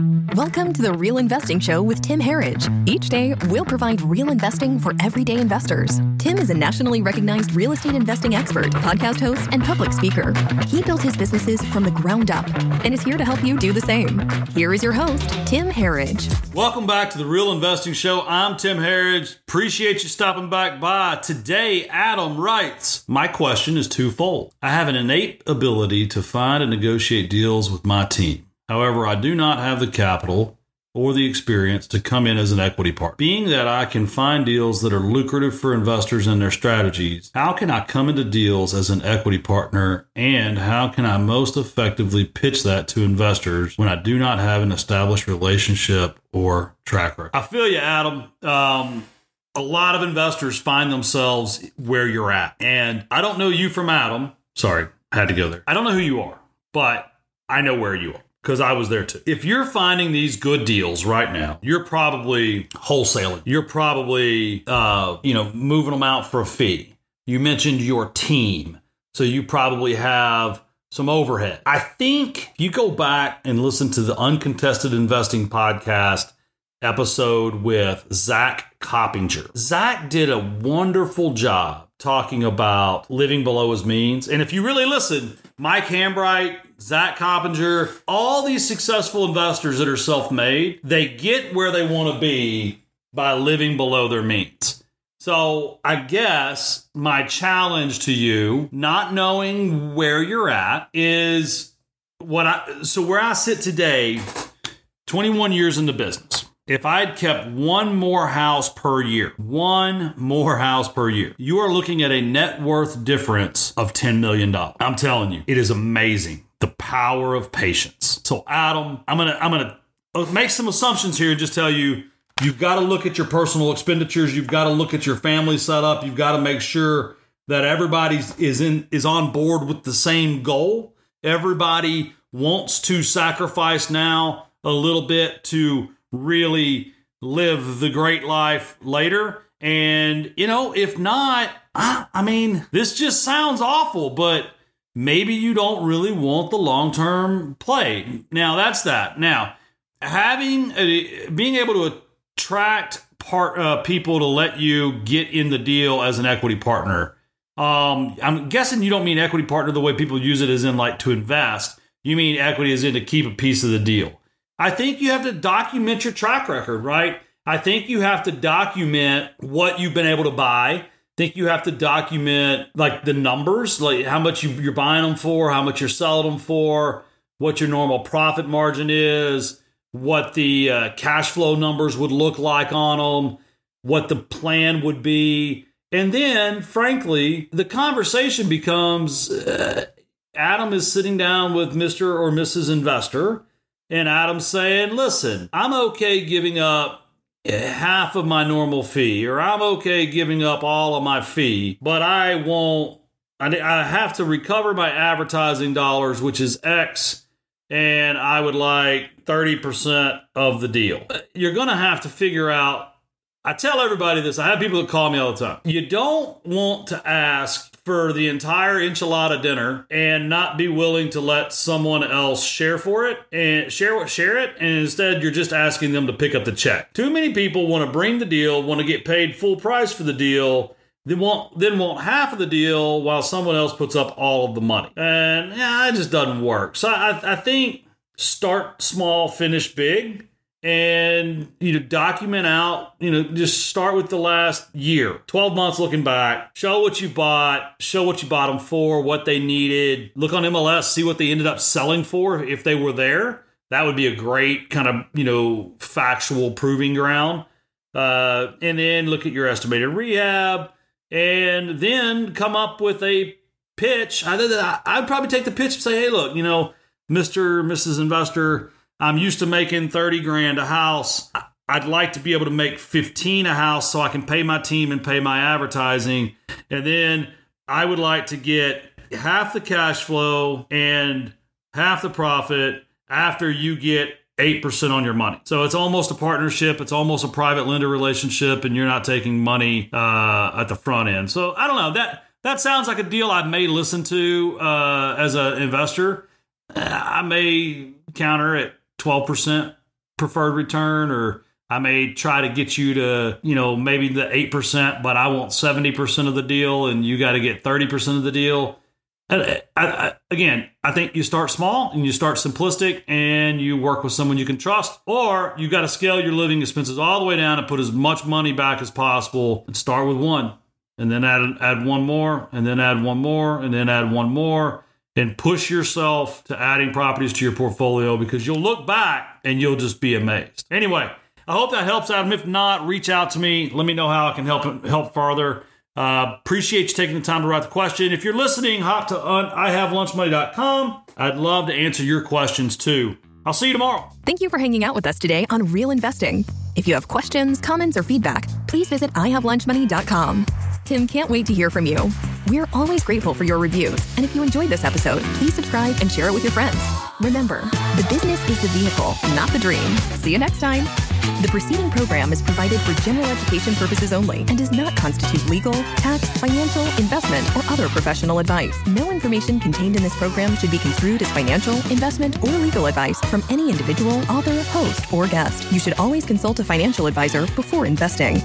Welcome to the Real Investing Show with Tim Herridge. Each day, we'll provide real investing for everyday investors. Tim is a nationally recognized real estate investing expert, podcast host, and public speaker. He built his businesses from the ground up and is here to help you do the same. Here is your host, Tim Herridge. Welcome back to the Real Investing Show. I'm Tim Herridge. Appreciate you stopping back by. Today, Adam writes My question is twofold. I have an innate ability to find and negotiate deals with my team. However, I do not have the capital or the experience to come in as an equity partner. Being that I can find deals that are lucrative for investors and their strategies, how can I come into deals as an equity partner and how can I most effectively pitch that to investors when I do not have an established relationship or track record? I feel you, Adam. Um, a lot of investors find themselves where you're at. And I don't know you from Adam. Sorry, I had to go there. I don't know who you are, but I know where you are because I was there too. If you're finding these good deals right now, you're probably wholesaling. You're probably, uh, you know, moving them out for a fee. You mentioned your team, so you probably have some overhead. I think you go back and listen to the Uncontested Investing podcast episode with Zach Coppinger. Zach did a wonderful job talking about living below his means. And if you really listen, Mike Hambright, Zach Coppinger, all these successful investors that are self made, they get where they want to be by living below their means. So I guess my challenge to you, not knowing where you're at, is what I so where I sit today, 21 years in the business. If I'd kept one more house per year, one more house per year, you are looking at a net worth difference of $10 million. I'm telling you, it is amazing the power of patience. So, Adam, I'm gonna I'm gonna uh, make some assumptions here and just tell you you've got to look at your personal expenditures, you've got to look at your family setup, you've got to make sure that everybody is in is on board with the same goal. Everybody wants to sacrifice now a little bit to really live the great life later. And, you know, if not, I, I mean, this just sounds awful, but maybe you don't really want the long term play. Now, that's that. Now, having a, being able to attract part uh, people to let you get in the deal as an equity partner. Um, I'm guessing you don't mean equity partner the way people use it as in like to invest. You mean equity is in to keep a piece of the deal. I think you have to document your track record, right? I think you have to document what you've been able to buy think you have to document like the numbers, like how much you, you're buying them for, how much you're selling them for, what your normal profit margin is, what the uh, cash flow numbers would look like on them, what the plan would be. And then, frankly, the conversation becomes uh, Adam is sitting down with Mr. or Mrs. Investor, and Adam's saying, Listen, I'm okay giving up half of my normal fee, or I'm okay giving up all of my fee, but I won't. I have to recover my advertising dollars, which is X, and I would like 30% of the deal. You're going to have to figure out. I tell everybody this. I have people that call me all the time. You don't want to ask for the entire enchilada dinner and not be willing to let someone else share for it and share what, share it and instead you're just asking them to pick up the check. Too many people want to bring the deal, want to get paid full price for the deal, then want then want half of the deal while someone else puts up all of the money. And yeah, it just doesn't work. So I, I think start small, finish big and you know document out you know just start with the last year. 12 months looking back show what you bought show what you bought them for what they needed. Look on mls see what they ended up selling for if they were there. That would be a great kind of you know factual proving ground. Uh, and then look at your estimated rehab and then come up with a pitch. I, i'd probably take the pitch and say hey look you know mr mrs investor I'm used to making 30 grand a house. I'd like to be able to make 15 a house so I can pay my team and pay my advertising. And then I would like to get half the cash flow and half the profit after you get 8% on your money. So it's almost a partnership. It's almost a private lender relationship, and you're not taking money uh, at the front end. So I don't know. That that sounds like a deal I may listen to uh, as an investor. I may counter at 12%. preferred return or I may try to get you to, you know, maybe the 8%, but I want 70% of the deal and you got to get 30% of the deal. I, I, again, I think you start small and you start simplistic and you work with someone you can trust, or you got to scale your living expenses all the way down and put as much money back as possible and start with one and then add, add one more and then add one more and then add one more and push yourself to adding properties to your portfolio because you'll look back and you'll just be amazed. Anyway, I hope that helps. And if not, reach out to me. Let me know how I can help help further. Uh, appreciate you taking the time to write the question. If you're listening, hop to un- ihavelunchmoney.com. I'd love to answer your questions too. I'll see you tomorrow. Thank you for hanging out with us today on Real Investing. If you have questions, comments, or feedback, please visit ihavelunchmoney.com. Tim can't wait to hear from you. We're always grateful for your reviews, and if you enjoyed this episode, please subscribe and share it with your friends. Remember, the business is the vehicle, not the dream. See you next time. The preceding program is provided for general education purposes only and does not constitute legal, tax, financial, investment, or other professional advice. No information contained in this program should be construed as financial, investment, or legal advice from any individual, author, host, or guest. You should always consult a financial advisor before investing.